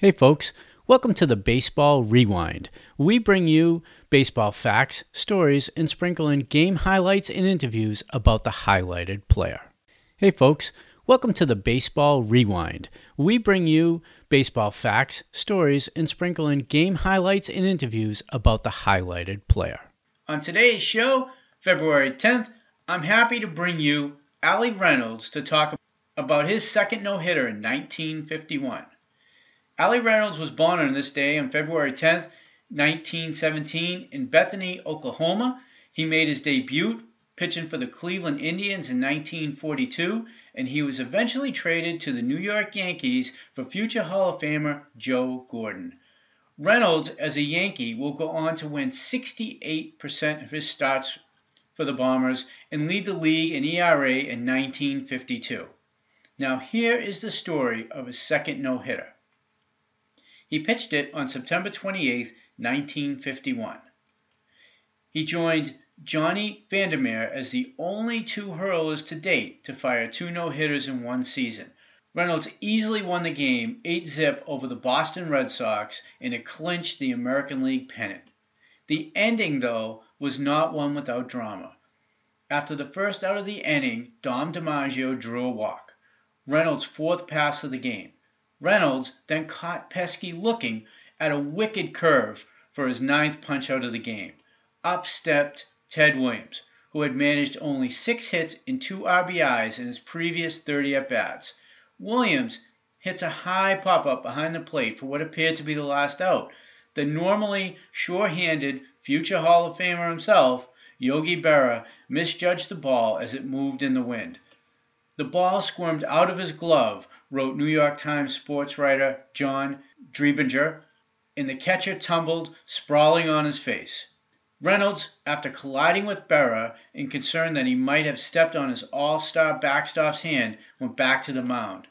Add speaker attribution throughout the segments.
Speaker 1: Hey, folks, welcome to the Baseball Rewind. We bring you baseball facts, stories, and sprinkle in game highlights and interviews about the highlighted player. Hey, folks, welcome to the Baseball Rewind. We bring you baseball facts, stories, and sprinkle in game highlights and interviews about the highlighted player.
Speaker 2: On today's show, February 10th, I'm happy to bring you Allie Reynolds to talk about his second no hitter in 1951. Allie Reynolds was born on this day on February 10, 1917, in Bethany, Oklahoma. He made his debut pitching for the Cleveland Indians in 1942, and he was eventually traded to the New York Yankees for future Hall of Famer Joe Gordon. Reynolds, as a Yankee, will go on to win 68% of his starts for the Bombers and lead the league in ERA in 1952. Now, here is the story of his second no hitter. He pitched it on September 28, 1951. He joined Johnny Vander as the only two hurlers to date to fire two no hitters in one season. Reynolds easily won the game 8 zip over the Boston Red Sox and it clinched the American League pennant. The ending, though, was not one without drama. After the first out of the inning, Dom DiMaggio drew a walk, Reynolds' fourth pass of the game. Reynolds then caught Pesky looking at a wicked curve for his ninth punch-out of the game. Up stepped Ted Williams, who had managed only six hits and two RBIs in his previous 30 at-bats. Williams hits a high pop-up behind the plate for what appeared to be the last out. The normally sure-handed future Hall of Famer himself, Yogi Berra, misjudged the ball as it moved in the wind. The ball squirmed out of his glove wrote New York Times sports writer John Drebinger, and the catcher tumbled sprawling on his face. Reynolds, after colliding with Berra and concerned that he might have stepped on his all-star backstop's hand, went back to the mound.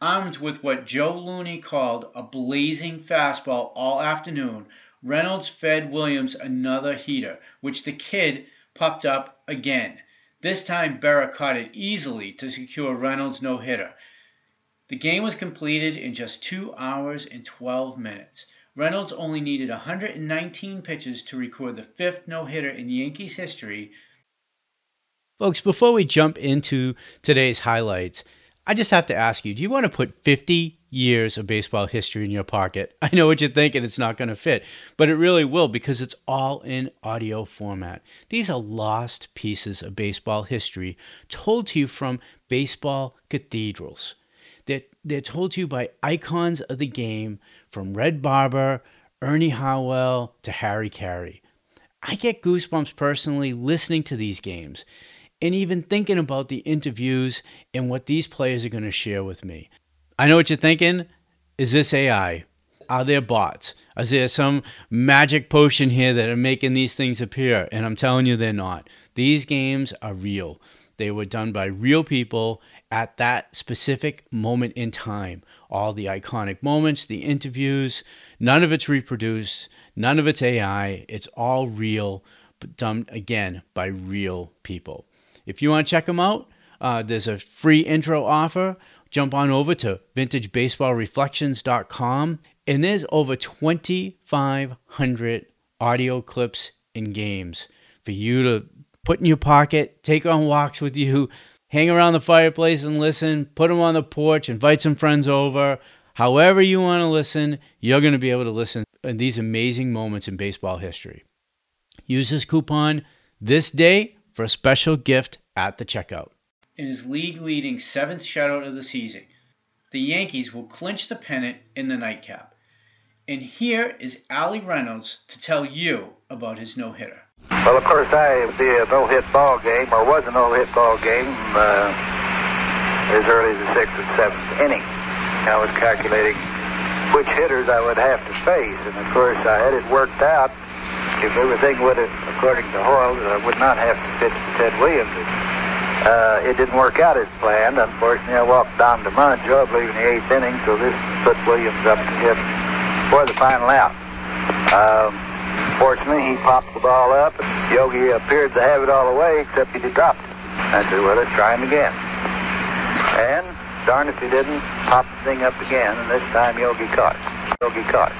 Speaker 2: Armed with what Joe Looney called a blazing fastball all afternoon, Reynolds fed Williams another heater, which the kid popped up again. This time Berra caught it easily to secure Reynolds' no-hitter. The game was completed in just 2 hours and 12 minutes. Reynolds only needed 119 pitches to record the fifth no-hitter in Yankees history.
Speaker 1: Folks, before we jump into today's highlights, I just have to ask you, do you want to put 50 years of baseball history in your pocket? I know what you're thinking, it's not going to fit, but it really will because it's all in audio format. These are lost pieces of baseball history told to you from baseball cathedrals. They're, they're told to you by icons of the game from Red Barber, Ernie Harwell, to Harry Caray. I get goosebumps personally listening to these games and even thinking about the interviews and what these players are going to share with me. I know what you're thinking. Is this AI? Are there bots? Is there some magic potion here that are making these things appear? And I'm telling you, they're not. These games are real. They were done by real people at that specific moment in time. All the iconic moments, the interviews, none of it's reproduced, none of it's AI. It's all real, but done again by real people. If you want to check them out, uh, there's a free intro offer. Jump on over to vintagebaseballreflections.com, and there's over 2,500 audio clips and games for you to put in your pocket, take on walks with you, hang around the fireplace and listen, put them on the porch, invite some friends over. However, you want to listen, you're going to be able to listen in these amazing moments in baseball history. Use this coupon this day for a special gift at the checkout.
Speaker 2: In his league leading seventh shutout of the season, the Yankees will clinch the pennant in the nightcap. And here is Allie Reynolds to tell you about his no hitter.
Speaker 3: Well, of course, I would be a no-hit ball game, or was a no-hit ball game, uh, as early as the sixth and seventh inning. I was calculating which hitters I would have to face, and of course, I had it worked out. If everything would have, according to Hoyle, I would not have to pitch to Ted Williams. Uh, it didn't work out as planned. Unfortunately, I walked down to I believe, in the eighth inning, so this put Williams up to hit for the final out. Um, Fortunately, he popped the ball up, and Yogi appeared to have it all away, except he dropped it. I said, well, let's try him again. And darn if he didn't, pop the thing up again, and this time Yogi caught. Yogi caught.